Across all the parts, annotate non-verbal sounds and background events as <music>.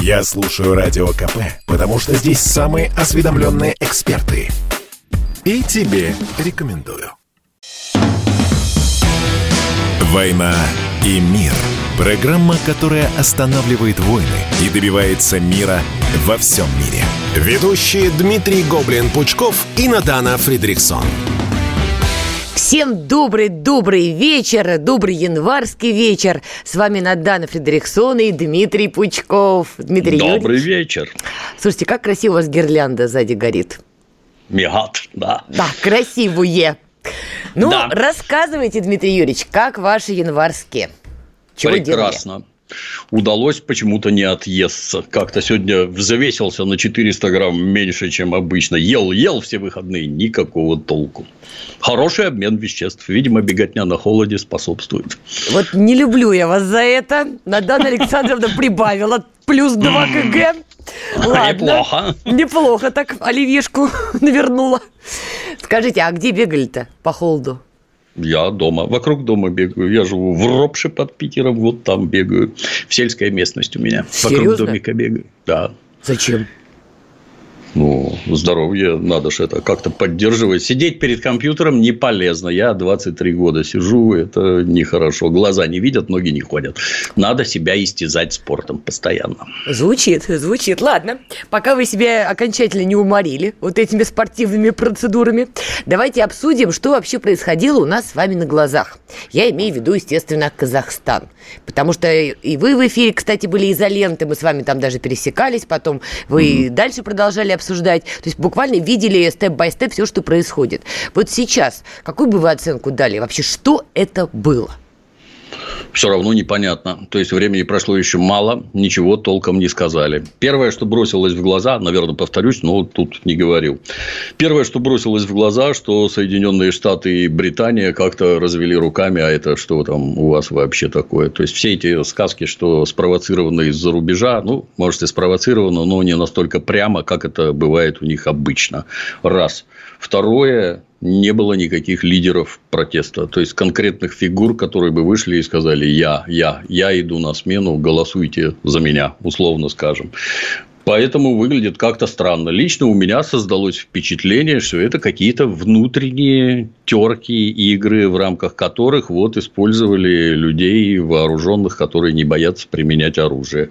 Я слушаю Радио КП, потому что здесь самые осведомленные эксперты. И тебе рекомендую. «Война и мир» – программа, которая останавливает войны и добивается мира во всем мире. Ведущие Дмитрий Гоблин-Пучков и Натана Фридриксон. Всем добрый-добрый вечер, добрый январский вечер. С вами Надана Фредериксон и Дмитрий Пучков. Дмитрий Добрый Юрьевич. вечер. Слушайте, как красиво у вас гирлянда сзади горит. Мигат, да. Да, красивые. Ну, Да. рассказывайте, Дмитрий Юрьевич, как ваши январские? Чего Прекрасно. Удалось почему-то не отъесться. Как-то сегодня взвесился на 400 грамм меньше, чем обычно. Ел, ел все выходные, никакого толку. Хороший обмен веществ. Видимо, беготня на холоде способствует. Вот не люблю я вас за это. Надана Александровна прибавила плюс 2 кг. Ладно. Неплохо. Неплохо так оливьешку <laughs> навернула. Скажите, а где бегали-то по холоду? Я дома, вокруг дома бегаю. Я живу в Ропше под Питером, вот там бегаю. В сельской местность у меня. Вокруг Серьезно? домика бегаю. Да. Зачем? Ну, здоровье надо же это как-то поддерживать. Сидеть перед компьютером не полезно. Я 23 года сижу, это нехорошо. Глаза не видят, ноги не ходят. Надо себя истязать спортом постоянно. Звучит, звучит. Ладно, пока вы себя окончательно не уморили вот этими спортивными процедурами, давайте обсудим, что вообще происходило у нас с вами на глазах. Я имею в виду, естественно, Казахстан. Потому что и вы в эфире, кстати, были изоленты, мы с вами там даже пересекались, потом вы и дальше продолжали обсуждать. То есть буквально видели степ-бай-степ все, что происходит. Вот сейчас, какую бы вы оценку дали? Вообще, что это было? Все равно непонятно. То есть, времени прошло еще мало, ничего толком не сказали. Первое, что бросилось в глаза, наверное, повторюсь, но тут не говорил. Первое, что бросилось в глаза, что Соединенные Штаты и Британия как-то развели руками, а это что там у вас вообще такое? То есть, все эти сказки, что спровоцированы из-за рубежа, ну, может, и спровоцировано, но не настолько прямо, как это бывает у них обычно. Раз. Второе, не было никаких лидеров протеста, то есть конкретных фигур, которые бы вышли и сказали «я, я, я иду на смену, голосуйте за меня», условно скажем. Поэтому выглядит как-то странно. Лично у меня создалось впечатление, что это какие-то внутренние терки, игры, в рамках которых вот использовали людей вооруженных, которые не боятся применять оружие.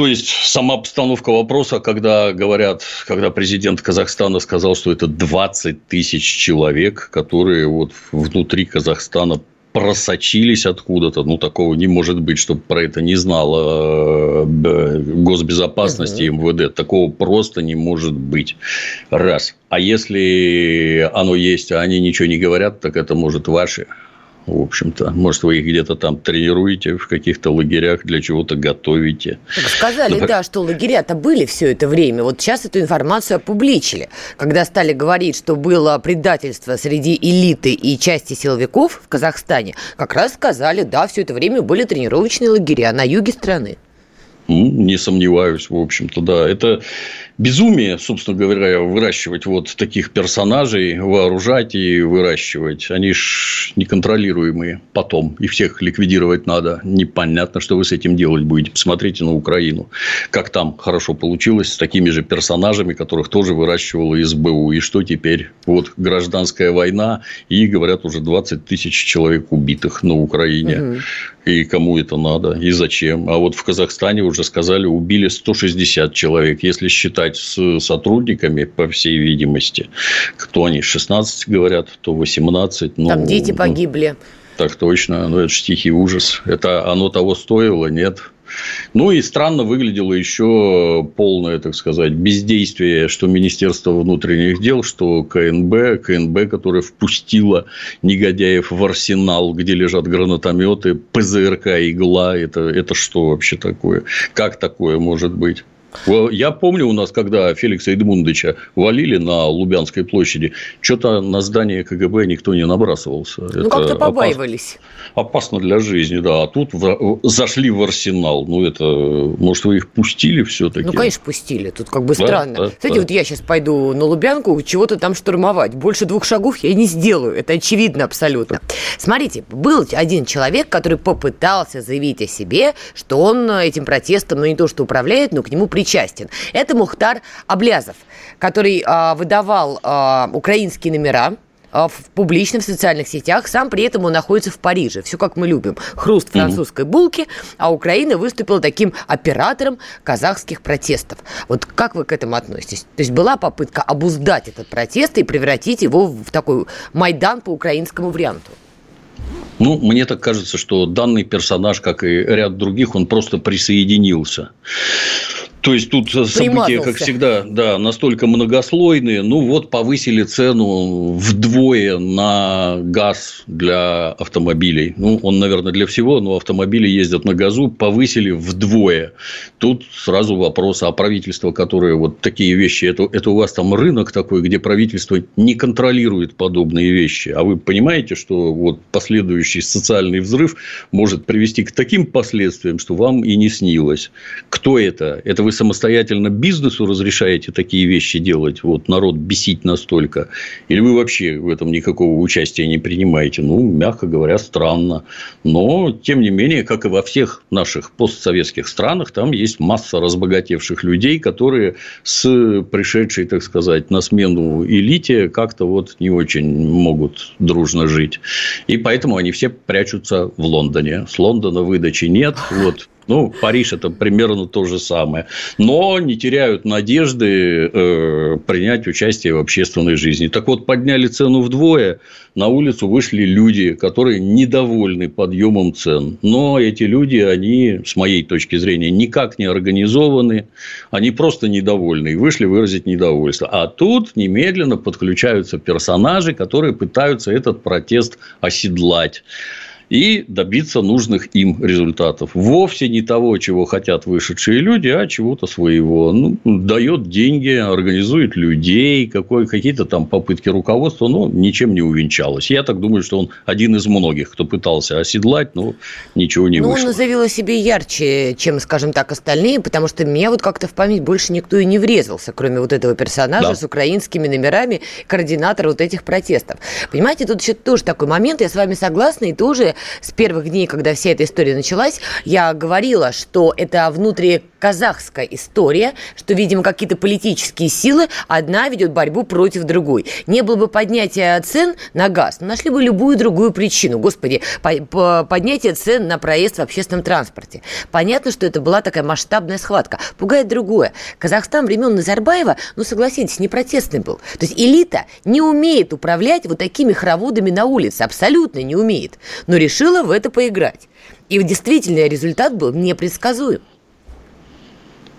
То есть, сама обстановка вопроса, когда говорят, когда президент Казахстана сказал, что это 20 тысяч человек, которые вот внутри Казахстана просочились откуда-то, ну, такого не может быть, чтобы про это не знала э, госбезопасности и МВД. Такого просто не может быть. Раз. А если оно есть, а они ничего не говорят, так это, может, ваши в общем-то. Может, вы их где-то там тренируете в каких-то лагерях, для чего-то готовите. Так сказали, Ну, да, что лагеря-то были все это время. Вот сейчас эту информацию опубличили. Когда стали говорить, что было предательство среди элиты и части силовиков в Казахстане, как раз сказали, да, все это время были тренировочные лагеря на юге страны. Не сомневаюсь, в общем-то, да. Это безумие, собственно говоря, выращивать вот таких персонажей, вооружать и выращивать. Они ж неконтролируемые потом. И всех ликвидировать надо. Непонятно, что вы с этим делать будете. Посмотрите на Украину. Как там хорошо получилось с такими же персонажами, которых тоже выращивала СБУ. И что теперь? Вот гражданская война. И, говорят, уже 20 тысяч человек убитых на Украине. И кому это надо? И зачем? А вот в Казахстане уже сказали, убили 160 человек. Если считать с сотрудниками, по всей видимости, кто они, 16 говорят, то 18. Ну, Там дети ну, погибли. так точно. Ну, это же тихий ужас. Это оно того стоило? Нет. Ну, и странно выглядело еще полное, так сказать, бездействие, что Министерство внутренних дел, что КНБ, КНБ, которая впустила негодяев в арсенал, где лежат гранатометы, ПЗРК, игла. Это, это что вообще такое? Как такое может быть? Я помню у нас, когда Феликса Эдмундовича валили на Лубянской площади, что-то на здание КГБ никто не набрасывался. Ну, как-то побаивались. Опасно, опасно для жизни, да. А тут в, зашли в арсенал. Ну, это, может, вы их пустили все-таки? Ну, конечно, пустили. Тут как бы да, странно. Да, Кстати, да. вот я сейчас пойду на Лубянку чего-то там штурмовать. Больше двух шагов я не сделаю. Это очевидно абсолютно. Смотрите, был один человек, который попытался заявить о себе, что он этим протестом, ну, не то что управляет, но к нему причастен. Это Мухтар Аблязов, который а, выдавал а, украинские номера а, в публично в социальных сетях, сам при этом он находится в Париже. Все как мы любим. Хруст французской булки, а Украина выступила таким оператором казахских протестов. Вот как вы к этому относитесь? То есть была попытка обуздать этот протест и превратить его в такой Майдан по украинскому варианту? Ну, мне так кажется, что данный персонаж, как и ряд других, он просто присоединился. То есть тут события, как всегда, да, настолько многослойные. Ну вот повысили цену вдвое на газ для автомобилей. Ну, он, наверное, для всего, но автомобили ездят на газу, повысили вдвое. Тут сразу вопрос, а правительство, которое вот такие вещи, это, это у вас там рынок такой, где правительство не контролирует подобные вещи. А вы понимаете, что вот последующий социальный взрыв может привести к таким последствиям, что вам и не снилось. Кто это? Это вы вы самостоятельно бизнесу разрешаете такие вещи делать, вот народ бесить настолько, или вы вообще в этом никакого участия не принимаете? Ну, мягко говоря, странно. Но, тем не менее, как и во всех наших постсоветских странах, там есть масса разбогатевших людей, которые с пришедшей, так сказать, на смену элите как-то вот не очень могут дружно жить. И поэтому они все прячутся в Лондоне. С Лондона выдачи нет. Вот ну, Париж это примерно то же самое. Но не теряют надежды э, принять участие в общественной жизни. Так вот, подняли цену вдвое, на улицу вышли люди, которые недовольны подъемом цен. Но эти люди, они, с моей точки зрения, никак не организованы, они просто недовольны и вышли выразить недовольство. А тут немедленно подключаются персонажи, которые пытаются этот протест оседлать и добиться нужных им результатов. Вовсе не того, чего хотят вышедшие люди, а чего-то своего. Ну, дает деньги, организует людей, какой, какие-то там попытки руководства, но ничем не увенчалось. Я так думаю, что он один из многих, кто пытался оседлать, но ничего не но вышло. он заявил о себе ярче, чем, скажем так, остальные, потому что меня вот как-то в память больше никто и не врезался, кроме вот этого персонажа да. с украинскими номерами, координатора вот этих протестов. Понимаете, тут еще тоже такой момент, я с вами согласна, и тоже с первых дней, когда вся эта история началась, я говорила, что это внутриказахская история, что, видимо, какие-то политические силы одна ведет борьбу против другой. Не было бы поднятия цен на газ, нашли бы любую другую причину. Господи, поднятие цен на проезд в общественном транспорте. Понятно, что это была такая масштабная схватка. Пугает другое. Казахстан времен Назарбаева, ну, согласитесь, не протестный был. То есть элита не умеет управлять вот такими хороводами на улице, абсолютно не умеет. Но решила в это поиграть. И действительно результат был непредсказуем.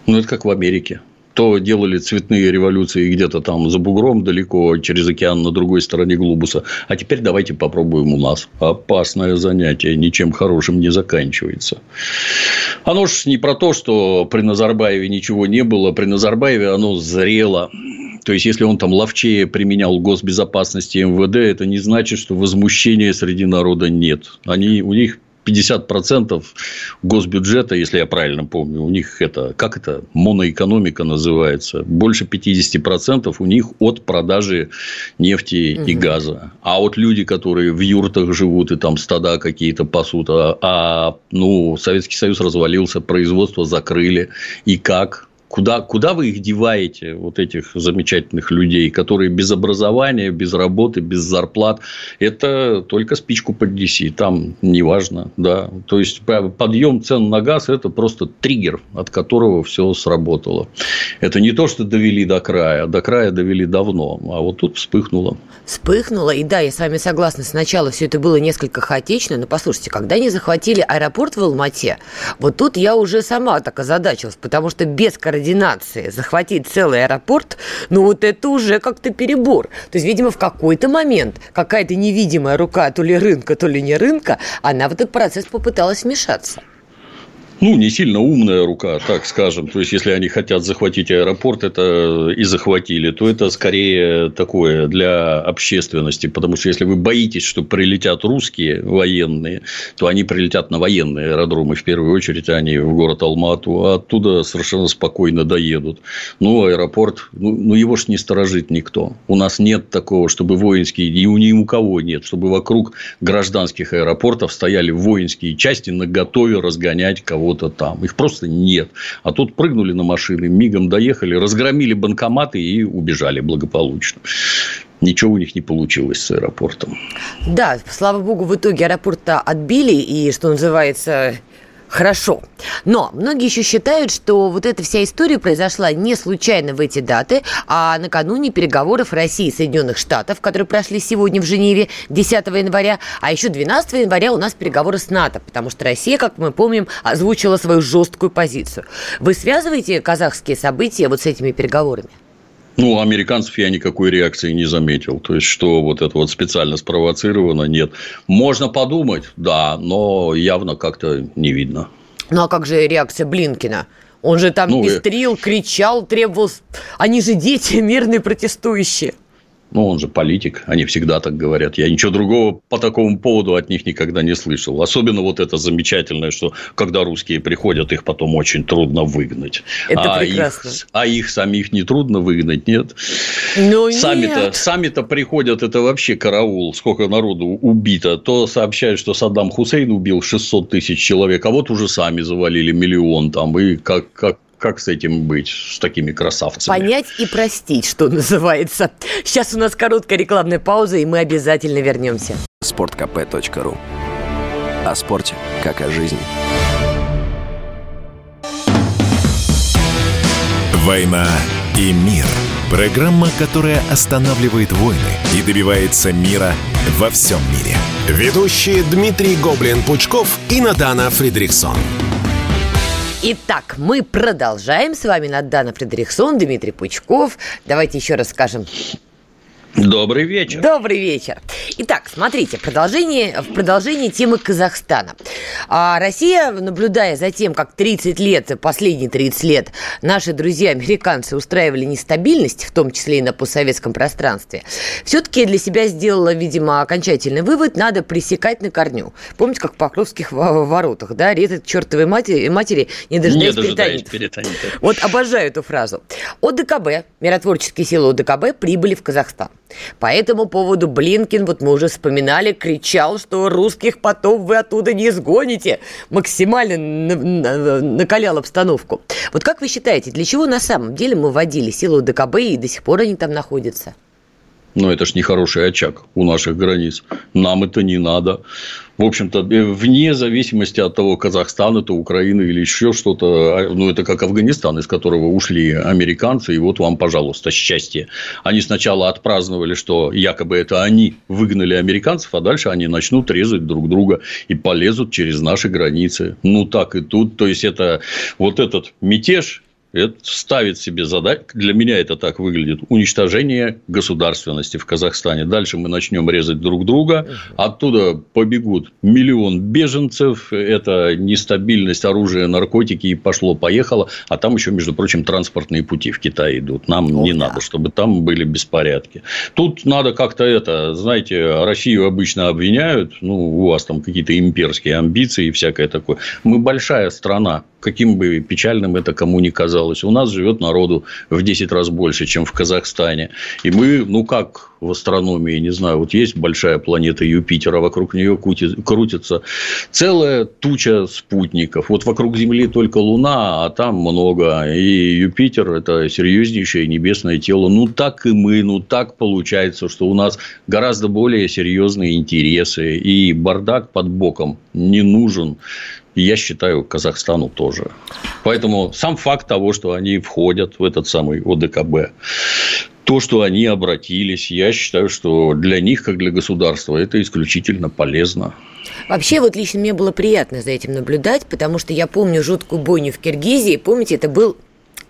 Ну, это как в Америке. То делали цветные революции где-то там за бугром далеко, через океан на другой стороне глобуса. А теперь давайте попробуем у нас. Опасное занятие, ничем хорошим не заканчивается. Оно ж не про то, что при Назарбаеве ничего не было. При Назарбаеве оно зрело. То есть, если он там ловчее применял госбезопасности МВД, это не значит, что возмущения среди народа нет. Они, у них 50% госбюджета, если я правильно помню, у них это, как это, моноэкономика называется, больше 50% у них от продажи нефти угу. и газа. А вот люди, которые в юртах живут и там стада какие-то пасут, а, а ну, Советский Союз развалился, производство закрыли, и как? Куда, куда вы их деваете, вот этих замечательных людей, которые без образования, без работы, без зарплат? Это только спичку поднеси, там неважно. Да. То есть, подъем цен на газ – это просто триггер, от которого все сработало. Это не то, что довели до края. До края довели давно, а вот тут вспыхнуло. Вспыхнуло, и да, я с вами согласна. Сначала все это было несколько хаотично, но послушайте, когда они захватили аэропорт в Алмате, вот тут я уже сама так озадачилась, потому что без координации координации захватить целый аэропорт, ну вот это уже как-то перебор. То есть, видимо, в какой-то момент какая-то невидимая рука то ли рынка, то ли не рынка, она в этот процесс попыталась вмешаться. Ну, не сильно умная рука, так скажем. То есть, если они хотят захватить аэропорт, это и захватили, то это скорее такое для общественности. Потому что, если вы боитесь, что прилетят русские военные, то они прилетят на военные аэродромы. В первую очередь, они в город Алмату, а оттуда совершенно спокойно доедут. Ну, аэропорт, ну, ну его ж не сторожит никто. У нас нет такого, чтобы воинские, и у ни у кого нет, чтобы вокруг гражданских аэропортов стояли воинские части на готове разгонять кого кого-то там. Их просто нет. А тут прыгнули на машины, мигом доехали, разгромили банкоматы и убежали благополучно ничего у них не получилось с аэропортом. Да, слава богу, в итоге аэропорт-то отбили, и, что называется, хорошо. Но многие еще считают, что вот эта вся история произошла не случайно в эти даты, а накануне переговоров России и Соединенных Штатов, которые прошли сегодня в Женеве 10 января, а еще 12 января у нас переговоры с НАТО, потому что Россия, как мы помним, озвучила свою жесткую позицию. Вы связываете казахские события вот с этими переговорами? Ну, американцев я никакой реакции не заметил. То есть, что вот это вот специально спровоцировано, нет. Можно подумать, да, но явно как-то не видно. Ну, а как же реакция Блинкина? Он же там ну, пестрил, кричал, требовал... Они же дети, мирные протестующие. Ну, он же политик, они всегда так говорят. Я ничего другого по такому поводу от них никогда не слышал. Особенно вот это замечательное, что когда русские приходят, их потом очень трудно выгнать. Это а прекрасно. Их, а их самих не трудно выгнать, нет? Ну, сами-то, сами-то приходят, это вообще караул, сколько народу убито. То сообщают, что Саддам Хусейн убил 600 тысяч человек, а вот уже сами завалили миллион там. И как, как как с этим быть, с такими красавцами? Понять и простить, что <laughs> называется. Сейчас у нас короткая рекламная пауза, и мы обязательно вернемся. Спорткп.ру О спорте, как о жизни. «Война и мир» – программа, которая останавливает войны и добивается мира во всем мире. Ведущие Дмитрий Гоблин-Пучков и Натана Фридрихсон – Итак, мы продолжаем. С вами Надана Фредериксон, Дмитрий Пучков. Давайте еще раз скажем Добрый вечер. Добрый вечер. Итак, смотрите, продолжение, в продолжении темы Казахстана. А Россия, наблюдая за тем, как 30 лет, последние 30 лет, наши друзья-американцы устраивали нестабильность, в том числе и на постсоветском пространстве, все-таки для себя сделала, видимо, окончательный вывод, надо пресекать на корню. Помните, как в Покровских воротах, да, резать чертовой матери, матери не дожидаясь, не дожидаясь перетанитов. Вот обожаю эту фразу. ОДКБ, миротворческие силы ОДКБ прибыли в Казахстан. По этому поводу Блинкин, вот мы уже вспоминали, кричал, что русских потом вы оттуда не сгоните. Максимально накалял обстановку. Вот как вы считаете, для чего на самом деле мы вводили силу ДКБ и до сих пор они там находятся? Но это ж не хороший очаг у наших границ. Нам это не надо. В общем-то, э, вне зависимости от того, Казахстан это Украина или еще что-то, а, ну, это как Афганистан, из которого ушли американцы, и вот вам, пожалуйста, счастье. Они сначала отпраздновали, что якобы это они выгнали американцев, а дальше они начнут резать друг друга и полезут через наши границы. Ну, так и тут. То есть, это вот этот мятеж, это ставит себе задачу, для меня это так выглядит, уничтожение государственности в Казахстане. Дальше мы начнем резать друг друга, оттуда побегут миллион беженцев, это нестабильность оружия, наркотики, и пошло-поехало, а там еще, между прочим, транспортные пути в Китай идут. Нам О, не да. надо, чтобы там были беспорядки. Тут надо как-то это, знаете, Россию обычно обвиняют, ну, у вас там какие-то имперские амбиции и всякое такое. Мы большая страна, каким бы печальным это кому ни казалось. У нас живет народу в 10 раз больше, чем в Казахстане. И мы, ну как в астрономии, не знаю, вот есть большая планета Юпитер, вокруг нее крутится целая туча спутников. Вот вокруг Земли только Луна, а там много. И Юпитер – это серьезнейшее небесное тело. Ну, так и мы, ну, так получается, что у нас гораздо более серьезные интересы. И бардак под боком не нужен. И я считаю, Казахстану тоже. Поэтому сам факт того, что они входят в этот самый ОДКБ, то, что они обратились, я считаю, что для них, как для государства, это исключительно полезно. Вообще, вот лично мне было приятно за этим наблюдать, потому что я помню жуткую бойню в Киргизии. Помните, это был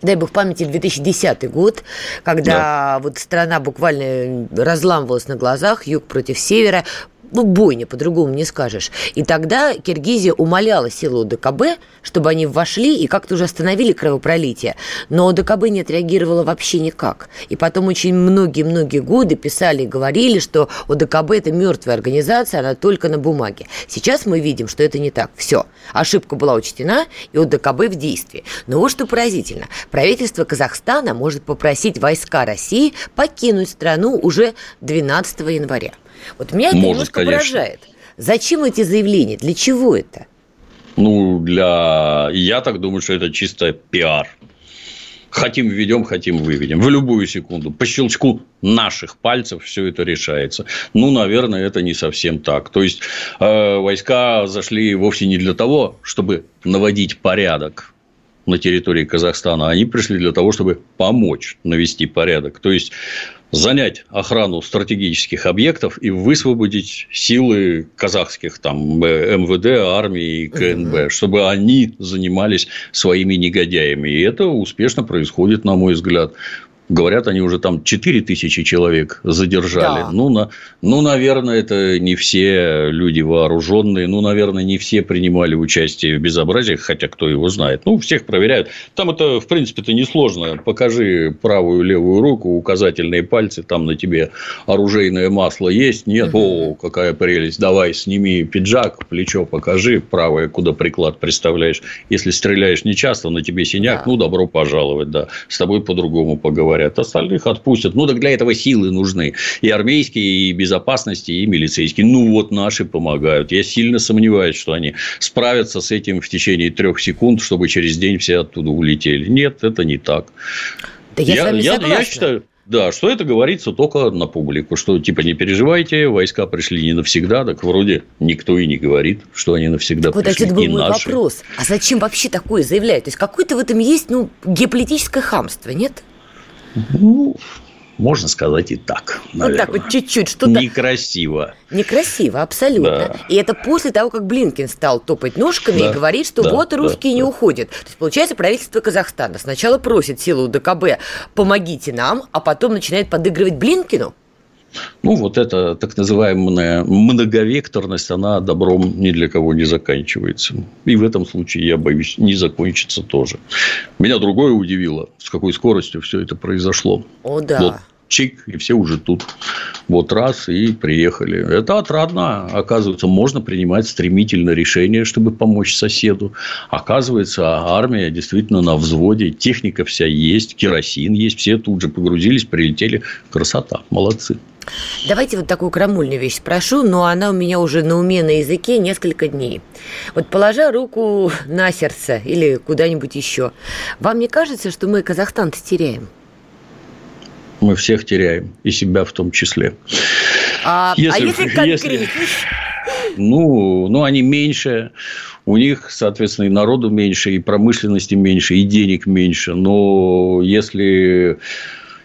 дай бог памяти, 2010 год, когда да. вот страна буквально разламывалась на глазах, юг против севера, ну, бойня, по-другому не скажешь. И тогда Киргизия умоляла силу ОДКБ, чтобы они вошли и как-то уже остановили кровопролитие. Но ОДКБ не отреагировала вообще никак. И потом очень многие-многие годы писали и говорили, что ОДКБ – это мертвая организация, она только на бумаге. Сейчас мы видим, что это не так. Все. Ошибка была учтена, и ОДКБ в действии. Но вот что поразительно. Правительство Казахстана может попросить войска России покинуть страну уже 12 января. Вот меня это Может, немножко конечно. поражает. Зачем эти заявления? Для чего это? Ну, для... Я так думаю, что это чисто пиар. Хотим введем, хотим выведем. В любую секунду. По щелчку наших пальцев все это решается. Ну, наверное, это не совсем так. То есть, э, войска зашли вовсе не для того, чтобы наводить порядок на территории Казахстана. Они пришли для того, чтобы помочь навести порядок. То есть, занять охрану стратегических объектов и высвободить силы казахских там МВД, армии и КНБ, угу. чтобы они занимались своими негодяями. И это успешно происходит, на мой взгляд. Говорят, они уже там 4 тысячи человек задержали. Да. Ну, на, ну, наверное, это не все люди вооруженные. Ну, наверное, не все принимали участие в безобразиях, хотя кто его знает. Ну, всех проверяют. Там это, в принципе-то, несложно. Покажи правую левую руку, указательные пальцы, там на тебе оружейное масло есть. Нет, угу. о, какая прелесть. Давай, сними пиджак, плечо покажи, правое, куда приклад представляешь. Если стреляешь нечасто, на тебе синяк, да. ну, добро пожаловать, да. С тобой по-другому поговорить говорят, остальных отпустят. Ну, так для этого силы нужны. И армейские, и безопасности, и милицейские. Ну, вот наши помогают. Я сильно сомневаюсь, что они справятся с этим в течение трех секунд, чтобы через день все оттуда улетели. Нет, это не так. Да я, я, я, я считаю, да, что это говорится только на публику, что типа не переживайте, войска пришли не навсегда, так вроде никто и не говорит, что они навсегда так пришли. Вот это был мой наши. вопрос. А зачем вообще такое заявляют? То есть какое-то в этом есть, ну, геополитическое хамство, нет? Ну, можно сказать и так. Наверное. Вот так вот чуть-чуть что-то. Некрасиво. Некрасиво, абсолютно. Да. И это после того, как Блинкин стал топать ножками да. и говорить, что да. вот русские да. не уходят. То есть, получается, правительство Казахстана сначала просит силу ДКБ, помогите нам, а потом начинает подыгрывать Блинкину. Ну, вот эта так называемая многовекторность, она добром ни для кого не заканчивается. И в этом случае, я боюсь, не закончится тоже. Меня другое удивило, с какой скоростью все это произошло. О, да. Вот чик, и все уже тут. Вот раз, и приехали. Это отрадно. Оказывается, можно принимать стремительно решение, чтобы помочь соседу. Оказывается, армия действительно на взводе, техника вся есть, керосин есть, все тут же погрузились, прилетели. Красота, молодцы. Давайте вот такую крамульную вещь спрошу, но она у меня уже на уме, на языке несколько дней. Вот положа руку на сердце или куда-нибудь еще, вам не кажется, что мы Казахстан теряем? мы всех теряем, и себя в том числе. А если, а если конкретнее? Если, ну, ну, они меньше, у них, соответственно, и народу меньше, и промышленности меньше, и денег меньше. Но если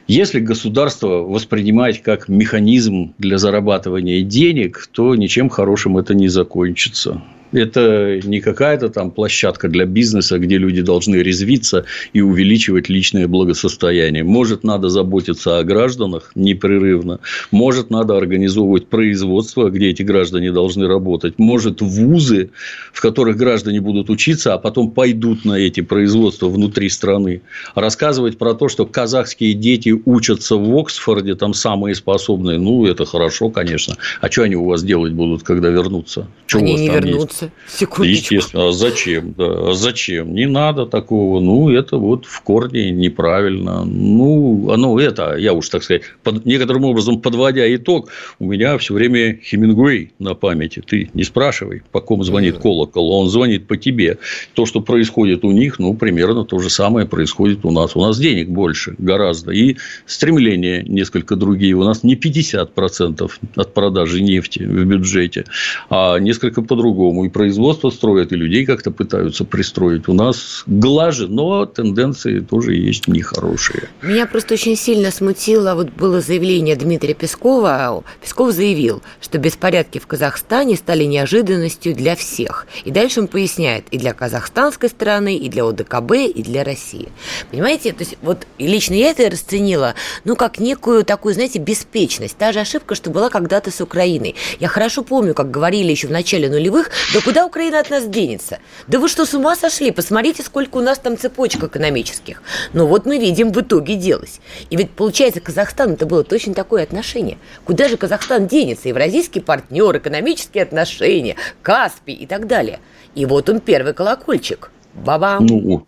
если государство воспринимать как механизм для зарабатывания денег, то ничем хорошим это не закончится. Это не какая-то там площадка для бизнеса, где люди должны резвиться и увеличивать личное благосостояние. Может, надо заботиться о гражданах непрерывно. Может, надо организовывать производство, где эти граждане должны работать. Может, вузы, в которых граждане будут учиться, а потом пойдут на эти производства внутри страны. Рассказывать про то, что казахские дети учатся в Оксфорде, там самые способные. Ну, это хорошо, конечно. А что они у вас делать будут, когда вернутся? Что они не вернутся. Есть? Секундочку. Естественно. А зачем? Да. А зачем? Не надо такого. Ну, это вот в корне неправильно. Ну, оно это, я уж так сказать, под, некоторым образом подводя итог, у меня все время Хемингуэй на памяти. Ты не спрашивай, по ком звонит колокол, он звонит по тебе. То, что происходит у них, ну, примерно то же самое происходит у нас. У нас денег больше гораздо. И стремления несколько другие. У нас не 50% от продажи нефти в бюджете, а несколько по-другому и производство строят, и людей как-то пытаются пристроить. У нас глаже, но тенденции тоже есть нехорошие. Меня просто очень сильно смутило, вот было заявление Дмитрия Пескова. Песков заявил, что беспорядки в Казахстане стали неожиданностью для всех. И дальше он поясняет, и для казахстанской стороны, и для ОДКБ, и для России. Понимаете, то есть вот лично я это расценила, ну, как некую такую, знаете, беспечность. Та же ошибка, что была когда-то с Украиной. Я хорошо помню, как говорили еще в начале нулевых, да куда Украина от нас денется? Да вы что, с ума сошли? Посмотрите, сколько у нас там цепочек экономических. Ну вот мы видим, в итоге делось. И ведь, получается, Казахстан это было точно такое отношение. Куда же Казахстан денется? Евразийский партнер, экономические отношения, Каспий и так далее. И вот он первый колокольчик. Бабам. Ну,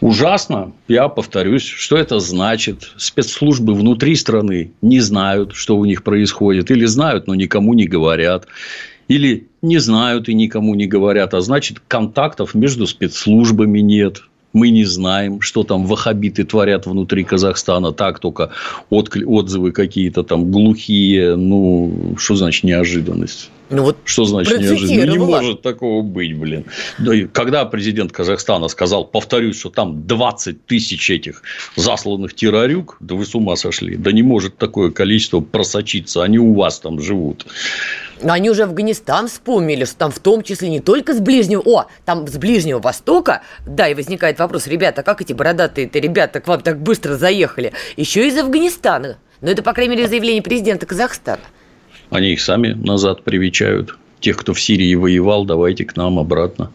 Ужасно, я повторюсь, что это значит. Спецслужбы внутри страны не знают, что у них происходит, или знают, но никому не говорят, или не знают и никому не говорят, а значит, контактов между спецслужбами нет. Мы не знаем, что там вахабиты творят внутри Казахстана. Так только отзывы какие-то там глухие. Ну, что значит неожиданность? Ну, вот что значит неожиданно? Ну, не может такого быть, блин. Да, когда президент Казахстана сказал, повторюсь, что там 20 тысяч этих засланных террорюк, да вы с ума сошли. Да не может такое количество просочиться. Они у вас там живут. Они уже Афганистан вспомнили, что там в том числе не только с Ближнего... О, там с Ближнего Востока, да, и возникает вопрос, ребята, как эти бородатые-то ребята к вам так быстро заехали? Еще из Афганистана. Но ну, это, по крайней мере, заявление президента Казахстана. Они их сами назад привечают тех, кто в Сирии воевал, давайте к нам обратно.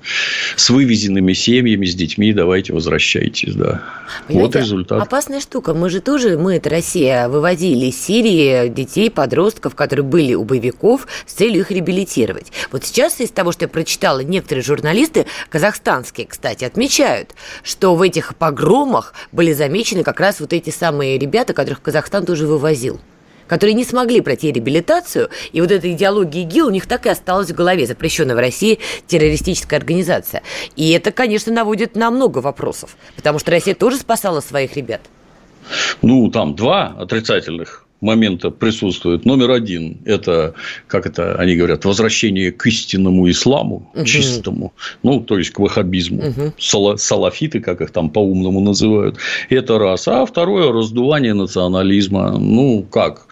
С вывезенными семьями, с детьми давайте возвращайтесь, да. Понимаете, вот результат. Опасная штука. Мы же тоже, мы, это Россия, выводили из Сирии детей, подростков, которые были у боевиков, с целью их реабилитировать. Вот сейчас из того, что я прочитала, некоторые журналисты, казахстанские, кстати, отмечают, что в этих погромах были замечены как раз вот эти самые ребята, которых Казахстан тоже вывозил которые не смогли пройти реабилитацию, и вот эта идеология ИГИЛ у них так и осталась в голове, запрещенная в России террористическая организация. И это, конечно, наводит на много вопросов, потому что Россия тоже спасала своих ребят. Ну, там два отрицательных момента присутствует. Номер один – это, как это они говорят, возвращение к истинному исламу, угу. чистому, ну, то есть к ваххабизму. Угу. Сала, салафиты, как их там по-умному называют. Это раз. А второе – раздувание национализма. Ну, как?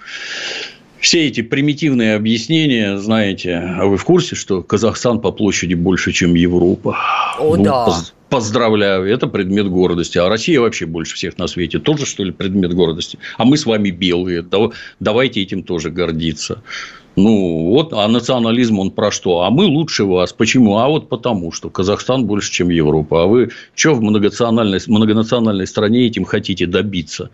все эти примитивные объяснения, знаете, а вы в курсе, что Казахстан по площади больше, чем Европа? О, ну, да. Поздравляю, это предмет гордости. А Россия вообще больше всех на свете. Тоже, что ли, предмет гордости? А мы с вами белые. Давайте этим тоже гордиться. Ну, вот, а национализм он про что? А мы лучше вас. Почему? А вот потому, что Казахстан больше, чем Европа. А вы что в многонациональной, многонациональной стране этим хотите добиться?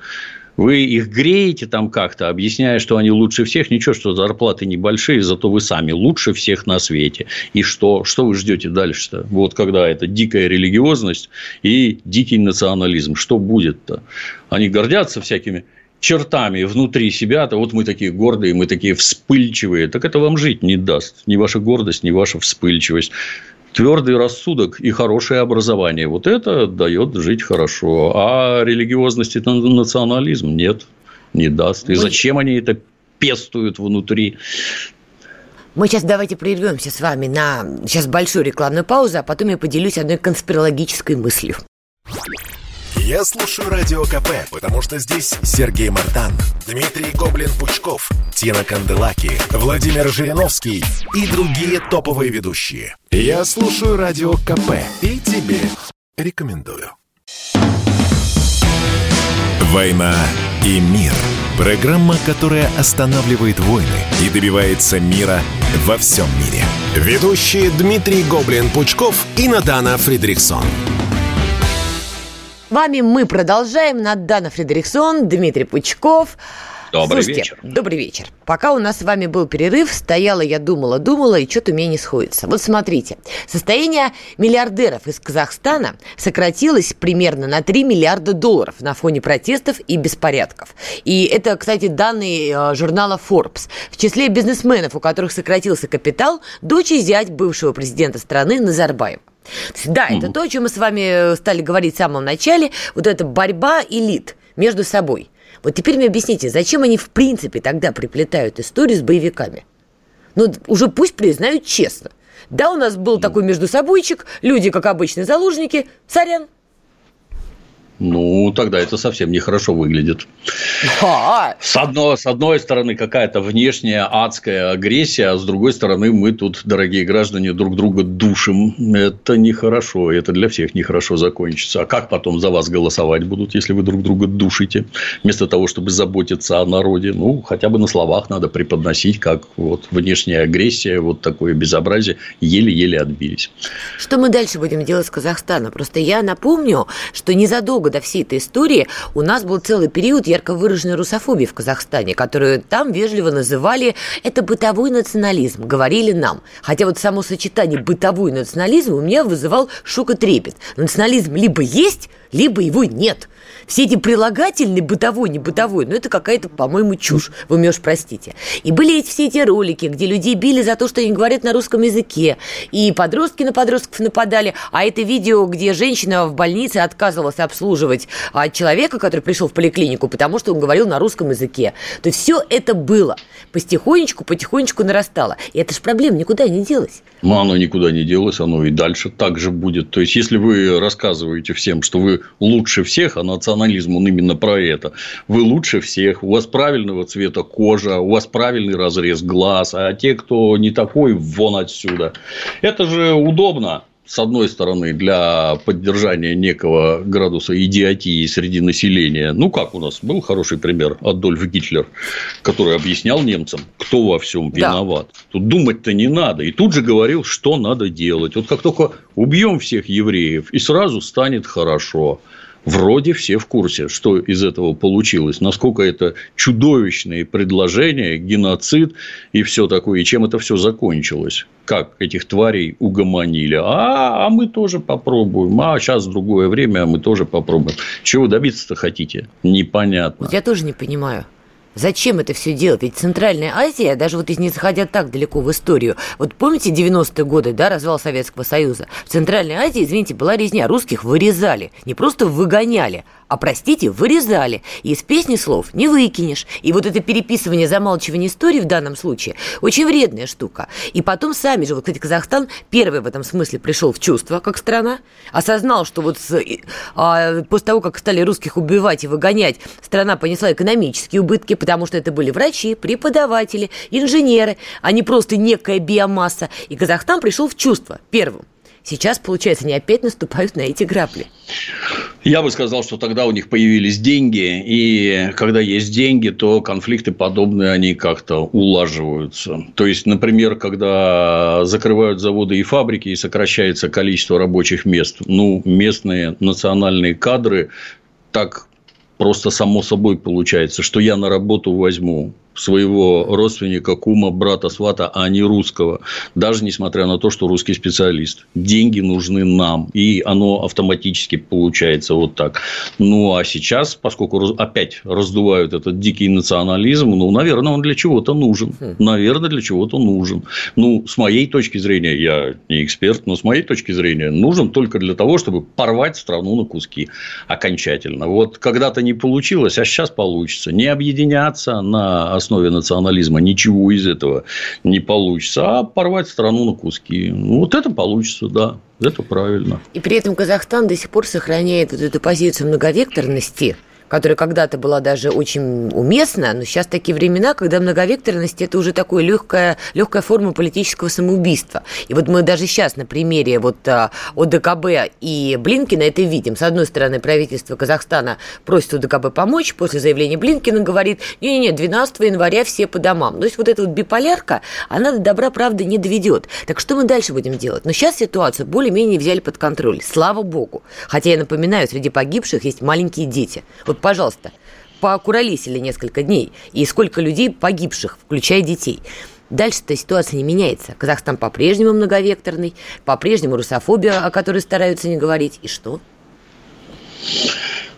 Вы их греете там как-то, объясняя, что они лучше всех. Ничего, что зарплаты небольшие, зато вы сами лучше всех на свете. И что? Что вы ждете дальше-то? Вот когда это дикая религиозность и дикий национализм. Что будет-то? Они гордятся всякими чертами внутри себя, то вот мы такие гордые, мы такие вспыльчивые, так это вам жить не даст. Ни ваша гордость, ни ваша вспыльчивость твердый рассудок и хорошее образование. Вот это дает жить хорошо. А религиозность и национализм нет, не даст. И зачем они это пестуют внутри? Мы сейчас давайте прервемся с вами на сейчас большую рекламную паузу, а потом я поделюсь одной конспирологической мыслью. Я слушаю Радио КП, потому что здесь Сергей Мартан, Дмитрий Гоблин-Пучков, Тина Канделаки, Владимир Жириновский и другие топовые ведущие. Я слушаю Радио КП и тебе рекомендую. «Война и мир» – программа, которая останавливает войны и добивается мира во всем мире. Ведущие Дмитрий Гоблин-Пучков и Натана Фридриксон – вами мы продолжаем. Надана Фредериксон, Дмитрий Пучков. Добрый Слушайте, вечер. Добрый вечер. Пока у нас с вами был перерыв, стояла я думала, думала, и что-то у меня не сходится. Вот смотрите, состояние миллиардеров из Казахстана сократилось примерно на 3 миллиарда долларов на фоне протестов и беспорядков. И это, кстати, данные э, журнала Forbes. В числе бизнесменов, у которых сократился капитал, дочь и зять бывшего президента страны Назарбаева. Да, это то, о чем мы с вами э, стали говорить в самом начале. Вот эта борьба элит между собой. Вот теперь мне объясните, зачем они в принципе тогда приплетают историю с боевиками? Ну, уже пусть признают честно. Да, у нас был такой между собойчик, люди, как обычные заложники, сорян. Ну, тогда это совсем нехорошо выглядит. А. С, одной, с одной стороны, какая-то внешняя адская агрессия, а с другой стороны, мы тут, дорогие граждане, друг друга душим. Это нехорошо, это для всех нехорошо закончится. А как потом за вас голосовать будут, если вы друг друга душите, вместо того, чтобы заботиться о народе? Ну, хотя бы на словах надо преподносить, как вот внешняя агрессия, вот такое безобразие, еле-еле отбились. Что мы дальше будем делать с Казахстаном? Просто я напомню, что незадолго до всей этой истории у нас был целый период ярко выраженной русофобии в Казахстане, которую там вежливо называли «это бытовой национализм», говорили нам. Хотя вот само сочетание «бытовой национализм» у меня вызывал шок и трепет. Национализм либо есть, либо его нет – все эти прилагательные, бытовой, не бытовой, ну, это какая-то, по-моему, чушь. Вы меня уж простите. И были эти, все эти ролики, где людей били за то, что они говорят на русском языке. И подростки на подростков нападали. А это видео, где женщина в больнице отказывалась обслуживать а, человека, который пришел в поликлинику, потому что он говорил на русском языке. То есть все это было. Потихонечку, потихонечку нарастало. И это же проблема никуда не делась. Ну, оно никуда не делось, оно и дальше так же будет. То есть, если вы рассказываете всем, что вы лучше всех, а национализм он именно про это. Вы лучше всех, у вас правильного цвета кожа, у вас правильный разрез глаз, а те, кто не такой, вон отсюда. Это же удобно с одной стороны, для поддержания некого градуса идиотии среди населения. Ну, как у нас был хороший пример Адольф Гитлер, который объяснял немцам, кто во всем виноват. Да. Тут думать-то не надо. И тут же говорил, что надо делать. Вот как только убьем всех евреев, и сразу станет хорошо вроде все в курсе, что из этого получилось, насколько это чудовищные предложения, геноцид и все такое, и чем это все закончилось. Как этих тварей угомонили. А, а мы тоже попробуем. А сейчас другое время, а мы тоже попробуем. Чего добиться-то хотите? Непонятно. Я тоже не понимаю. Зачем это все делать? Ведь Центральная Азия, даже вот не заходя так далеко в историю, вот помните 90-е годы, да, развал Советского Союза? В Центральной Азии, извините, была резня, русских вырезали, не просто выгоняли, а, простите, вырезали. И из песни слов не выкинешь. И вот это переписывание, замалчивание истории в данном случае очень вредная штука. И потом сами же, вот, кстати, Казахстан первый в этом смысле пришел в чувство, как страна, осознал, что вот с, а, после того, как стали русских убивать и выгонять, страна понесла экономические убытки, потому что это были врачи, преподаватели, инженеры, а не просто некая биомасса. И Казахстан пришел в чувство первым. Сейчас, получается, они опять наступают на эти грабли. Я бы сказал, что тогда у них появились деньги, и когда есть деньги, то конфликты подобные, они как-то улаживаются. То есть, например, когда закрывают заводы и фабрики, и сокращается количество рабочих мест, ну, местные национальные кадры так просто само собой получается, что я на работу возьму своего родственника, кума, брата, свата, а не русского. Даже несмотря на то, что русский специалист. Деньги нужны нам. И оно автоматически получается вот так. Ну, а сейчас, поскольку опять раздувают этот дикий национализм, ну, наверное, он для чего-то нужен. Хм. Наверное, для чего-то нужен. Ну, с моей точки зрения, я не эксперт, но с моей точки зрения, нужен только для того, чтобы порвать страну на куски окончательно. Вот когда-то не получилось, а сейчас получится. Не объединяться на основе основе национализма ничего из этого не получится, а порвать страну на куски. Ну, вот это получится, да. Это правильно. И при этом Казахстан до сих пор сохраняет вот эту позицию многовекторности – которая когда-то была даже очень уместна, но сейчас такие времена, когда многовекторность – это уже такая легкая, легкая форма политического самоубийства. И вот мы даже сейчас на примере вот а, ОДКБ и Блинкина это видим. С одной стороны, правительство Казахстана просит ОДКБ помочь, после заявления Блинкина говорит, не-не-не, 12 января все по домам. То есть, вот эта вот биполярка, она до добра, правда, не доведет. Так что мы дальше будем делать? Но сейчас ситуацию более-менее взяли под контроль, слава богу. Хотя, я напоминаю, среди погибших есть маленькие дети. Вот пожалуйста, покуролесили несколько дней, и сколько людей погибших, включая детей. Дальше-то ситуация не меняется. Казахстан по-прежнему многовекторный, по-прежнему русофобия, о которой стараются не говорить. И что?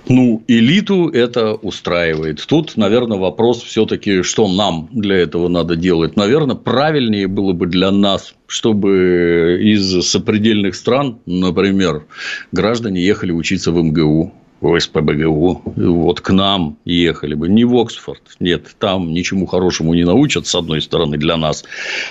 Ну, элиту это устраивает. Тут, наверное, вопрос все-таки, что нам для этого надо делать. Наверное, правильнее было бы для нас, чтобы из сопредельных стран, например, граждане ехали учиться в МГУ, в СПБГУ, вот к нам ехали бы, не в Оксфорд. Нет, там ничему хорошему не научат, с одной стороны, для нас.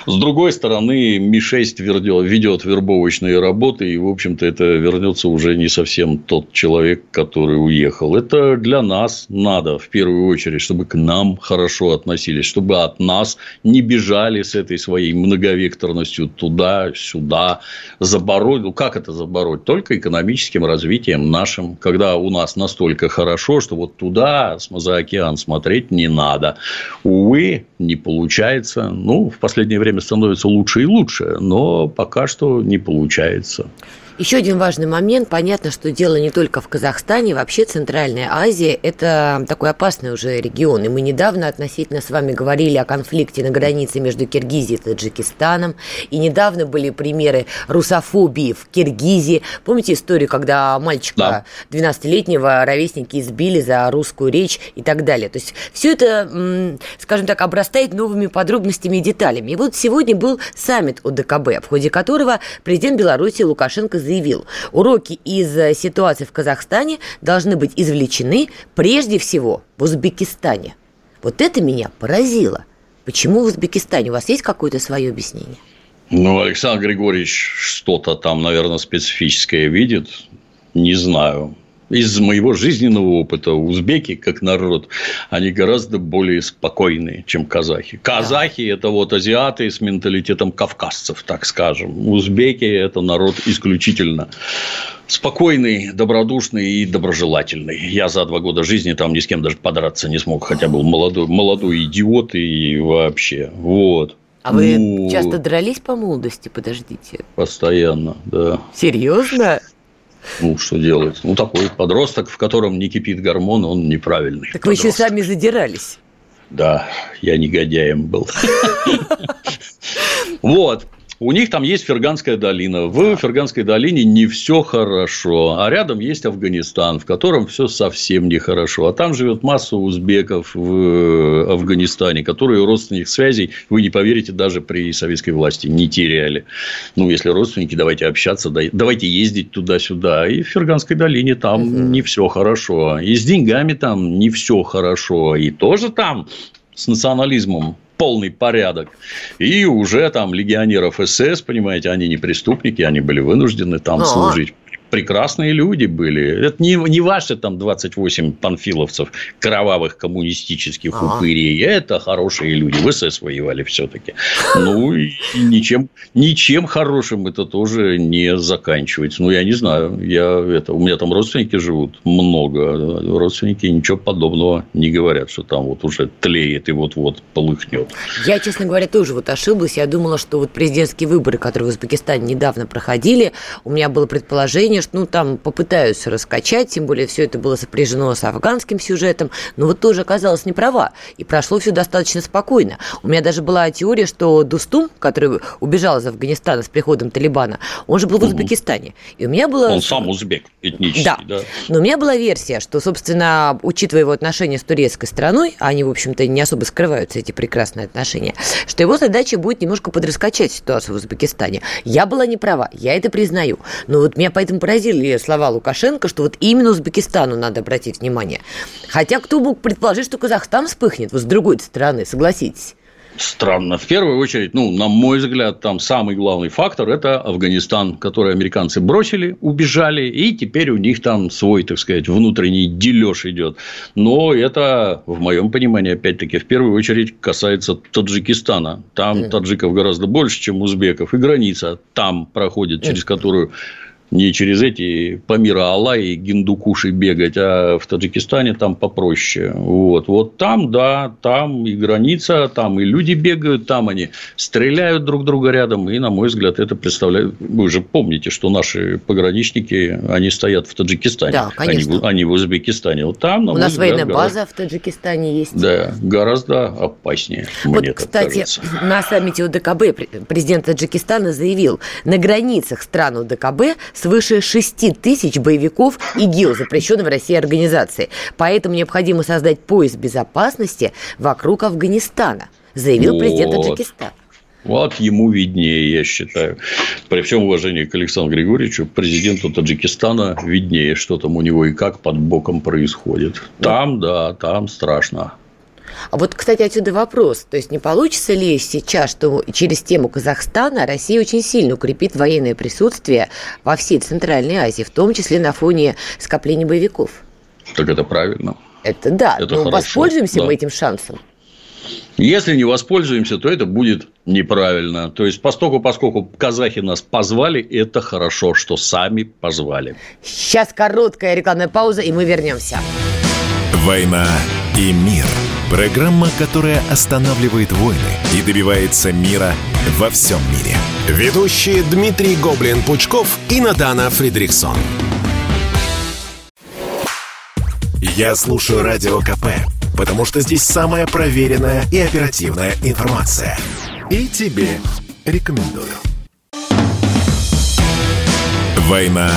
С другой стороны, Ми-6 ведет, вербовочные работы, и, в общем-то, это вернется уже не совсем тот человек, который уехал. Это для нас надо, в первую очередь, чтобы к нам хорошо относились, чтобы от нас не бежали с этой своей многовекторностью туда-сюда, забороть. Ну, как это забороть? Только экономическим развитием нашим, когда у нас нас настолько хорошо, что вот туда, за океан смотреть не надо. Увы, не получается. Ну, в последнее время становится лучше и лучше, но пока что не получается. Еще один важный момент. Понятно, что дело не только в Казахстане. Вообще Центральная Азия – это такой опасный уже регион. И мы недавно относительно с вами говорили о конфликте на границе между Киргизией и Таджикистаном. И недавно были примеры русофобии в Киргизии. Помните историю, когда мальчика да. 12-летнего ровесники избили за русскую речь и так далее. То есть все это, скажем так, обрастает новыми подробностями и деталями. И вот сегодня был саммит ОДКБ, в ходе которого президент Беларуси Лукашенко заявил, уроки из э, ситуации в Казахстане должны быть извлечены прежде всего в Узбекистане. Вот это меня поразило. Почему в Узбекистане? У вас есть какое-то свое объяснение? Ну, Александр Григорьевич что-то там, наверное, специфическое видит. Не знаю из моего жизненного опыта узбеки как народ, они гораздо более спокойные, чем казахи. Казахи – это вот азиаты с менталитетом кавказцев, так скажем. Узбеки – это народ исключительно спокойный, добродушный и доброжелательный. Я за два года жизни там ни с кем даже подраться не смог, хотя был молодой, молодой идиот и вообще. Вот. А вы ну, часто дрались по молодости, подождите? Постоянно, да. Серьезно? Ну, что делать? Ну, такой подросток, в котором не кипит гормон, он неправильный. Так подросток. вы еще сами задирались. Да, я негодяем был. <laughs> Вот. У них там есть Ферганская долина. В Ферганской долине не все хорошо. А рядом есть Афганистан, в котором все совсем нехорошо. А там живет масса узбеков в э, Афганистане, которые родственных связей, вы не поверите, даже при советской власти не теряли. Ну, если родственники, давайте общаться, давайте ездить туда-сюда. И в Ферганской долине там угу. не все хорошо. И с деньгами там не все хорошо. И тоже там с национализмом полный порядок. И уже там легионеров СС, понимаете, они не преступники, они были вынуждены там А-а-а. служить прекрасные люди были. Это не, не ваши там 28 панфиловцев, кровавых коммунистических ага. упырей. Это хорошие люди. В СС воевали все-таки. Ну, и ничем, ничем хорошим это тоже не заканчивается. Ну, я не знаю. Я, это, у меня там родственники живут много. Родственники ничего подобного не говорят, что там вот уже тлеет и вот-вот полыхнет. Я, честно говоря, тоже вот ошиблась. Я думала, что вот президентские выборы, которые в Узбекистане недавно проходили, у меня было предположение, что ну, там попытаются раскачать, тем более все это было сопряжено с афганским сюжетом, но вот тоже оказалась не права, и прошло все достаточно спокойно. У меня даже была теория, что Дустум, который убежал из Афганистана с приходом Талибана, он же был в Узбекистане. И у меня было... Он сам узбек этнический, да. да. Но у меня была версия, что, собственно, учитывая его отношения с турецкой страной, а они, в общем-то, не особо скрываются, эти прекрасные отношения, что его задача будет немножко подраскачать ситуацию в Узбекистане. Я была не права, я это признаю. Но вот меня поэтому поразили слова Лукашенко, что вот именно Узбекистану надо обратить внимание. Хотя кто мог предположить, что Казахстан вспыхнет вот с другой стороны, согласитесь? странно. В первую очередь, ну, на мой взгляд, там самый главный фактор – это Афганистан, который американцы бросили, убежали, и теперь у них там свой, так сказать, внутренний дележ идет. Но это, в моем понимании, опять-таки, в первую очередь касается Таджикистана. Там таджиков гораздо больше, чем узбеков, и граница там проходит, через которую не через эти Памира Алла и Гиндукуши бегать, а в Таджикистане там попроще. Вот. вот там, да, там и граница, там и люди бегают, там они стреляют друг друга рядом. И, на мой взгляд, это представляет... Вы же помните, что наши пограничники, они стоят в Таджикистане. Да, конечно. Они, они в Узбекистане. Вот там, на У нас взгляд, военная гораздо... база в Таджикистане есть. Да, гораздо опаснее. Вот, кстати, кажется. на саммите УДКБ президент Таджикистана заявил, на границах стран УДКБ свыше 6 тысяч боевиков ИГИЛ, запрещенной в России организации. Поэтому необходимо создать пояс безопасности вокруг Афганистана, заявил вот. президент Таджикистана. Вот ему виднее, я считаю. При всем уважении к Александру Григорьевичу, президенту Таджикистана виднее, что там у него и как под боком происходит. Там, да, там страшно. А вот, кстати, отсюда вопрос. То есть не получится ли сейчас, что через тему Казахстана Россия очень сильно укрепит военное присутствие во всей Центральной Азии, в том числе на фоне скопления боевиков? Так это правильно. Это да, это но хорошо. воспользуемся да. мы этим шансом. Если не воспользуемся, то это будет неправильно. То есть, поскольку, поскольку казахи нас позвали, это хорошо, что сами позвали. Сейчас короткая рекламная пауза, и мы вернемся. «Война и мир». Программа, которая останавливает войны и добивается мира во всем мире. Ведущие Дмитрий Гоблин-Пучков и Натана Фридрихсон. Я слушаю Радио КП, потому что здесь самая проверенная и оперативная информация. И тебе рекомендую. «Война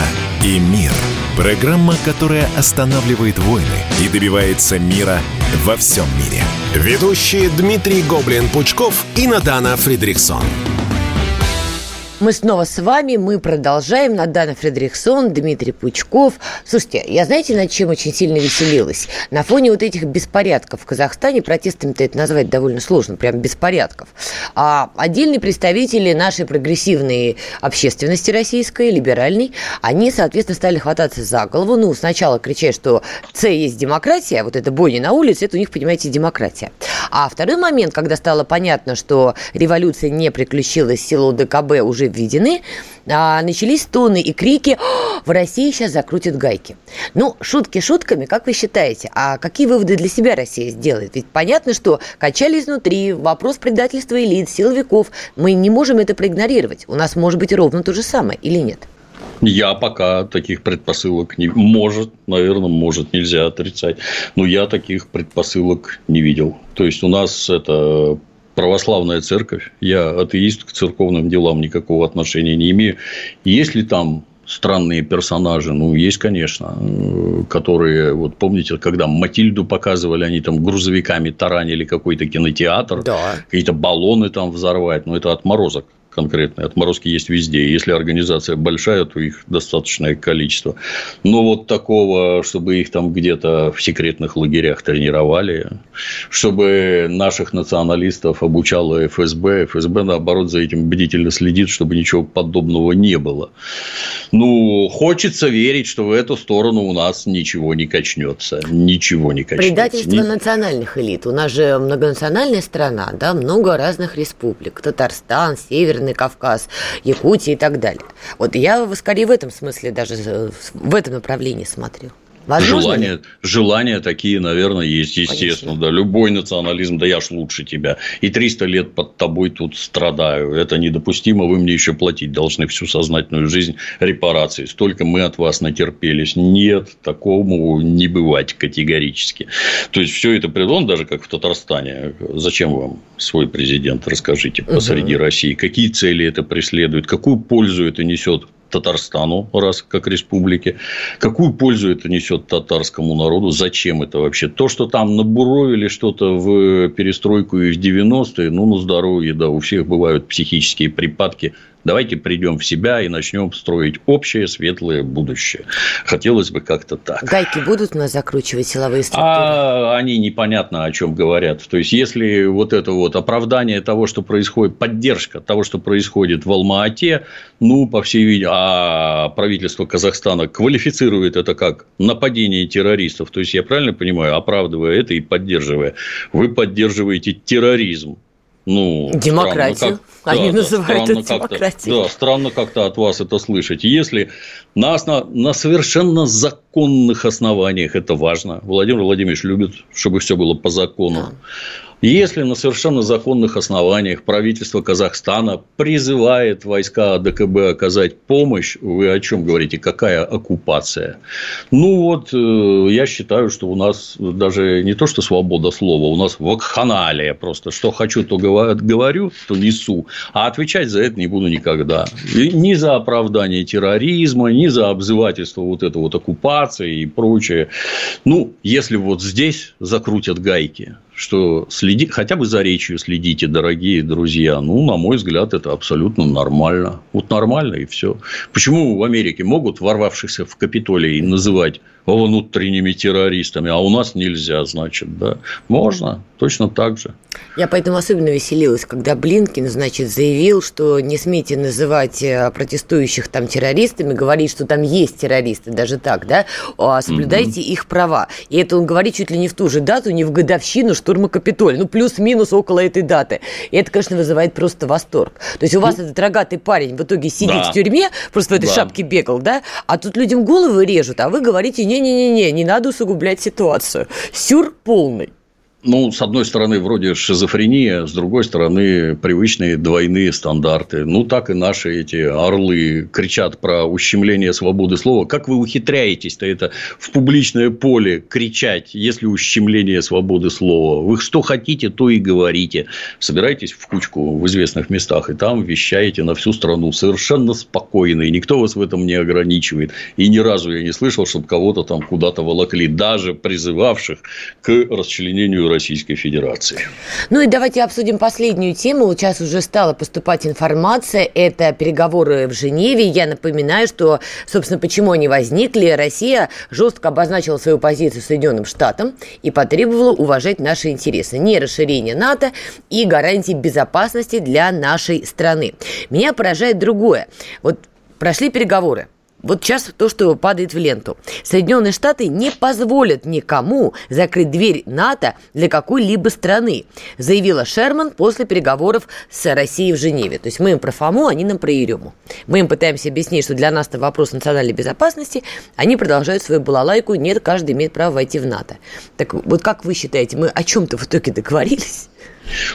и мир» – программа, которая останавливает войны и добивается мира во всем мире. Ведущие Дмитрий Гоблин-Пучков и Надана Фридрихсон. Мы снова с вами, мы продолжаем. Надана Фредериксон, Дмитрий Пучков. Слушайте, я знаете, над чем очень сильно веселилась? На фоне вот этих беспорядков в Казахстане, протестами-то это назвать довольно сложно, прям беспорядков, а отдельные представители нашей прогрессивной общественности российской, либеральной, они, соответственно, стали хвататься за голову. Ну, сначала кричать, что С есть демократия, вот это бойня на улице, это у них, понимаете, демократия. А второй момент, когда стало понятно, что революция не приключилась, силу ДКБ уже введены, а, начались тоны и крики «В России сейчас закрутят гайки». Ну, шутки шутками, как вы считаете? А какие выводы для себя Россия сделает? Ведь понятно, что качали изнутри, вопрос предательства элит, силовиков. Мы не можем это проигнорировать. У нас может быть ровно то же самое или нет? Я пока таких предпосылок не... Может, наверное, может, нельзя отрицать. Но я таких предпосылок не видел. То есть, у нас это православная церковь. Я атеист, к церковным делам никакого отношения не имею. Есть ли там странные персонажи, ну, есть, конечно, которые, вот помните, когда Матильду показывали, они там грузовиками таранили какой-то кинотеатр, да. какие-то баллоны там взорвать, ну, это отморозок конкретные. Отморозки есть везде. Если организация большая, то их достаточное количество. Но вот такого, чтобы их там где-то в секретных лагерях тренировали, чтобы наших националистов обучала ФСБ, ФСБ, наоборот, за этим бдительно следит, чтобы ничего подобного не было. Ну, хочется верить, что в эту сторону у нас ничего не качнется. Ничего не качнется. Предательство не... национальных элит. У нас же многонациональная страна, да, много разных республик. Татарстан, Северный Северный Кавказ, Якутия и так далее. Вот я скорее в этом смысле даже в этом направлении смотрю. Желания, желания такие, наверное, есть, естественно. Конечно. Да, любой национализм, да я ж лучше тебя. И 300 лет под тобой тут страдаю. Это недопустимо, вы мне еще платить должны всю сознательную жизнь репарации. Столько мы от вас натерпелись. Нет, такому не бывать категорически. То есть, все это придон, даже как в Татарстане. Зачем вам свой президент, расскажите, посреди угу. России? Какие цели это преследует? Какую пользу это несет Татарстану, раз как республике. Какую пользу это несет татарскому народу? Зачем это вообще? То, что там набуровили что-то в перестройку и в 90-е, ну, на здоровье, да, у всех бывают психические припадки Давайте придем в себя и начнем строить общее светлое будущее. Хотелось бы как-то так. Гайки будут нас закручивать силовые структуры? А они непонятно о чем говорят. То есть, если вот это вот оправдание того, что происходит, поддержка того, что происходит в Алма-Ате, ну, по всей видимости, а правительство Казахстана квалифицирует это как нападение террористов. То есть, я правильно понимаю, оправдывая это и поддерживая, вы поддерживаете терроризм. Ну, Демократию. Как, Они да, называют да, это демократией. Да, странно как-то от вас это слышать. Если на, на, на совершенно законных основаниях это важно, Владимир Владимирович любит, чтобы все было по закону. Да. Если на совершенно законных основаниях правительство Казахстана призывает войска ДКБ оказать помощь, вы о чем говорите? Какая оккупация? Ну вот, э, я считаю, что у нас даже не то, что свобода слова, у нас вакханалия просто. Что хочу, то говорю, то несу. А отвечать за это не буду никогда. ни за оправдание терроризма, ни за обзывательство вот этой вот оккупации и прочее. Ну, если вот здесь закрутят гайки, что следи, хотя бы за речью следите, дорогие друзья. Ну, на мой взгляд, это абсолютно нормально. Вот нормально и все. Почему в Америке могут ворвавшихся в Капитолий называть внутренними террористами, а у нас нельзя, значит, да. Можно, точно так же. Я поэтому особенно веселилась, когда Блинкин, значит, заявил, что не смейте называть э, протестующих там террористами, говорить, что там есть террористы, даже так, да, а соблюдайте угу. их права. И это он говорит чуть ли не в ту же дату, не в годовщину штурма Капитолия, ну, плюс-минус около этой даты. И это, конечно, вызывает просто восторг. То есть у вас ну, этот рогатый парень в итоге сидит да. в тюрьме, просто в этой да. шапке бегал, да, а тут людям головы режут, а вы говорите, не-не-не, не надо усугублять ситуацию. Сюр полный. Ну, с одной стороны, вроде шизофрения, с другой стороны, привычные двойные стандарты. Ну, так и наши эти орлы кричат про ущемление свободы слова. Как вы ухитряетесь-то это в публичное поле кричать, если ущемление свободы слова? Вы что хотите, то и говорите. Собирайтесь в кучку в известных местах, и там вещаете на всю страну совершенно спокойно, и никто вас в этом не ограничивает. И ни разу я не слышал, чтобы кого-то там куда-то волокли, даже призывавших к расчленению Российской Федерации. Ну и давайте обсудим последнюю тему. Сейчас уже стала поступать информация. Это переговоры в Женеве. Я напоминаю, что, собственно, почему они возникли. Россия жестко обозначила свою позицию Соединенным Штатам и потребовала уважать наши интересы. Не расширение НАТО и гарантии безопасности для нашей страны. Меня поражает другое. Вот прошли переговоры. Вот сейчас то, что падает в ленту. Соединенные Штаты не позволят никому закрыть дверь НАТО для какой-либо страны, заявила Шерман после переговоров с Россией в Женеве. То есть мы им про ФАМу, они нам про Ерему. Мы им пытаемся объяснить, что для нас это вопрос национальной безопасности, они продолжают свою балалайку, нет, каждый имеет право войти в НАТО. Так вот как вы считаете, мы о чем-то в итоге договорились?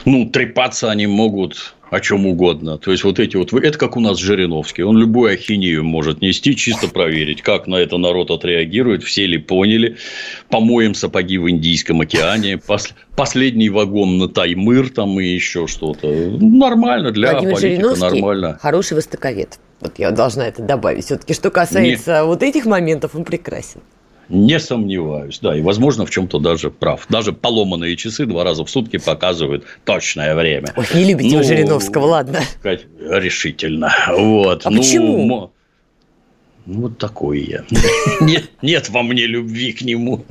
Ну, трепаться они могут о чем угодно. То есть, вот эти вот... Это как у нас Жириновский. Он любую ахинею может нести, чисто проверить, как на это народ отреагирует, все ли поняли. Помоем сапоги в Индийском океане. Пос... Последний вагон на Таймыр там и еще что-то. Нормально для Владимир политика, Жириновский нормально. хороший востоковед. Вот я должна это добавить. Все-таки, что касается Не... вот этих моментов, он прекрасен. Не сомневаюсь, да, и, возможно, в чем-то даже прав. Даже поломанные часы два раза в сутки показывают точное время. Ой, не любите ну, Жириновского, ладно. Решительно. Вот. А ну, почему? Ну, вот такой я. <laughs> Нет, нет во мне любви к нему.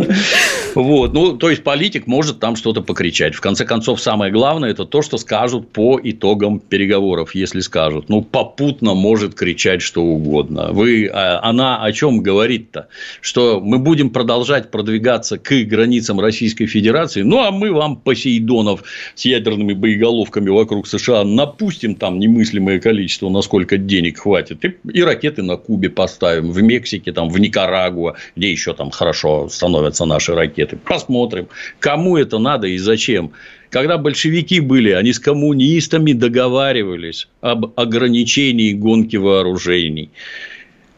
Вот. Ну, то есть, политик может там что-то покричать. В конце концов, самое главное – это то, что скажут по итогам переговоров, если скажут. Ну, попутно может кричать что угодно. Вы, а, она о чем говорит-то? Что мы будем продолжать продвигаться к границам Российской Федерации, ну, а мы вам Посейдонов с ядерными боеголовками вокруг США напустим там немыслимое количество, насколько денег хватит, и, и ракеты на Кубе поставим поставим в Мексике, там, в Никарагуа, где еще там хорошо становятся наши ракеты. Посмотрим, кому это надо и зачем. Когда большевики были, они с коммунистами договаривались об ограничении гонки вооружений.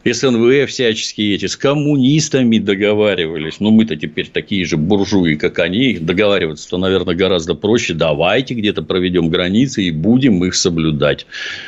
СНВ всяческие эти, с коммунистами договаривались. Ну, мы-то теперь такие же буржуи, как они. Договариваться-то, наверное, гораздо проще. Давайте где-то проведем границы и будем их соблюдать.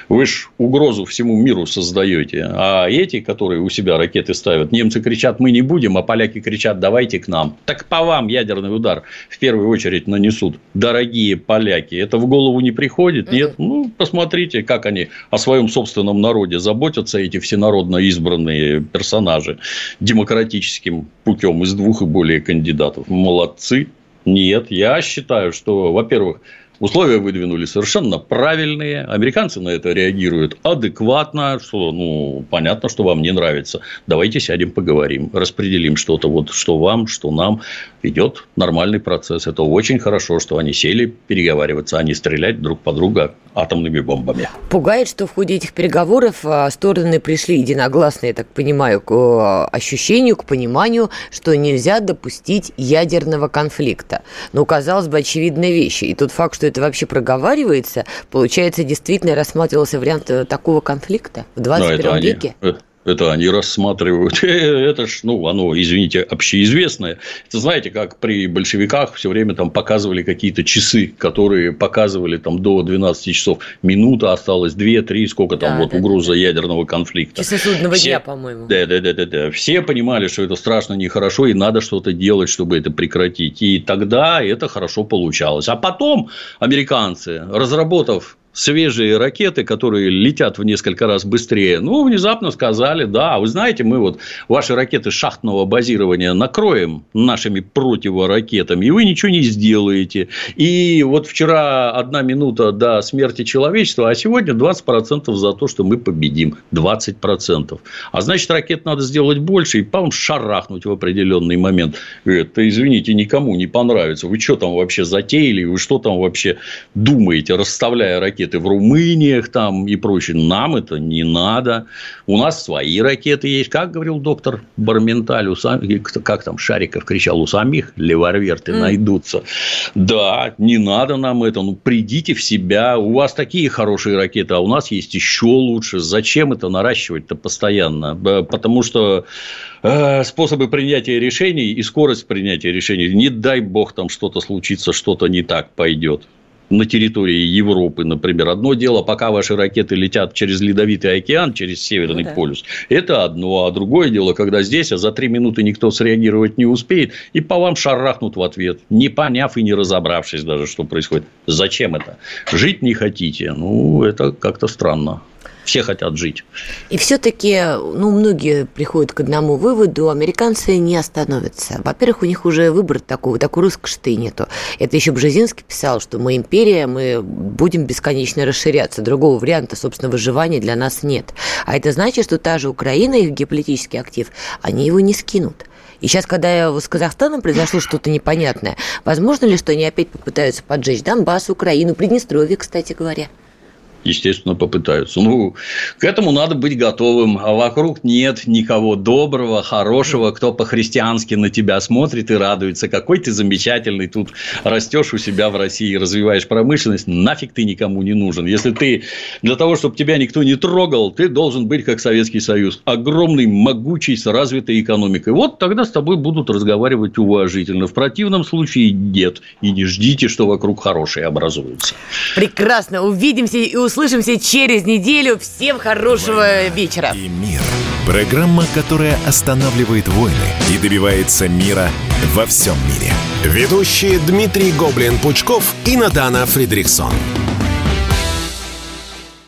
Вы ж угрозу всему миру создаете. А эти, которые у себя ракеты ставят, немцы кричат, мы не будем, а поляки кричат, давайте к нам. Так по вам ядерный удар в первую очередь нанесут. Дорогие поляки. Это в голову не приходит? Нет? Ну, посмотрите, как они о своем собственном народе заботятся, эти всенародно избранные избранные персонажи демократическим путем из двух и более кандидатов. Молодцы. Нет, я считаю, что, во-первых, Условия выдвинули совершенно правильные. Американцы на это реагируют адекватно. Что, ну, понятно, что вам не нравится. Давайте сядем, поговорим. Распределим что-то, вот, что вам, что нам. Идет нормальный процесс. Это очень хорошо, что они сели переговариваться, а не стрелять друг по друга атомными бомбами. Пугает, что в ходе этих переговоров а, стороны пришли единогласно, я так понимаю, к а, ощущению, к пониманию, что нельзя допустить ядерного конфликта. Но, казалось бы, очевидная вещь. И тот факт, что это вообще проговаривается, получается, действительно рассматривался вариант э, такого конфликта в 21 веке? Они, э, это они рассматривают. <laughs> Это ж, ну, оно, извините, общеизвестное. Это знаете, как при большевиках все время там показывали какие-то часы, которые показывали там до 12 часов. Минута осталась, 2-3, сколько там да, вот да, угроза да. ядерного конфликта. Часы судного все, дня, по-моему. Да, да, да, да, да. Все понимали, что это страшно нехорошо, и надо что-то делать, чтобы это прекратить. И тогда это хорошо получалось. А потом американцы, разработав свежие ракеты, которые летят в несколько раз быстрее, ну, внезапно сказали, да, вы знаете, мы вот ваши ракеты шахтного базирования накроем нашими противоракетами, и вы ничего не сделаете. И вот вчера одна минута до смерти человечества, а сегодня 20% за то, что мы победим. 20%. А значит, ракет надо сделать больше и, по шарахнуть в определенный момент. Это, извините, никому не понравится. Вы что там вообще затеяли? Вы что там вообще думаете, расставляя ракеты? Ракеты в Румыниях там и прочее. Нам это не надо. У нас свои ракеты есть. Как говорил доктор Барменталь, у самих, как там Шариков кричал, у самих леварверты mm. найдутся. Да, не надо нам это. Ну, придите в себя. У вас такие хорошие ракеты, а у нас есть еще лучше. Зачем это наращивать-то постоянно? Потому что э, способы принятия решений и скорость принятия решений, не дай бог там что-то случится, что-то не так пойдет на территории Европы, например. Одно дело, пока ваши ракеты летят через Ледовитый океан, через Северный ну, да. полюс, это одно. А другое дело, когда здесь, а за три минуты никто среагировать не успеет, и по вам шарахнут в ответ, не поняв и не разобравшись даже, что происходит. Зачем это? Жить не хотите? Ну, это как-то странно. Все хотят жить. И все-таки, ну, многие приходят к одному выводу, американцы не остановятся. Во-первых, у них уже выбора такого, такой роскоши нету. Это еще Бжезинский писал, что мы империя, мы будем бесконечно расширяться. Другого варианта, собственно, выживания для нас нет. А это значит, что та же Украина, их геополитический актив, они его не скинут. И сейчас, когда с Казахстаном произошло что-то непонятное, возможно ли, что они опять попытаются поджечь Донбасс, Украину, Приднестровье, кстати говоря? Естественно, попытаются. Ну, к этому надо быть готовым. А вокруг нет никого доброго, хорошего, кто по-христиански на тебя смотрит и радуется. Какой ты замечательный, тут растешь у себя в России, развиваешь промышленность, нафиг ты никому не нужен. Если ты для того, чтобы тебя никто не трогал, ты должен быть как Советский Союз. Огромный, могучий, с развитой экономикой. Вот тогда с тобой будут разговаривать уважительно. В противном случае нет. И не ждите, что вокруг хорошие образуются. Прекрасно. Увидимся и услышимся услышимся через неделю. Всем хорошего Война вечера. И мир. Программа, которая останавливает войны и добивается мира во всем мире. Ведущие Дмитрий Гоблин-Пучков и Надана Фридрихсон.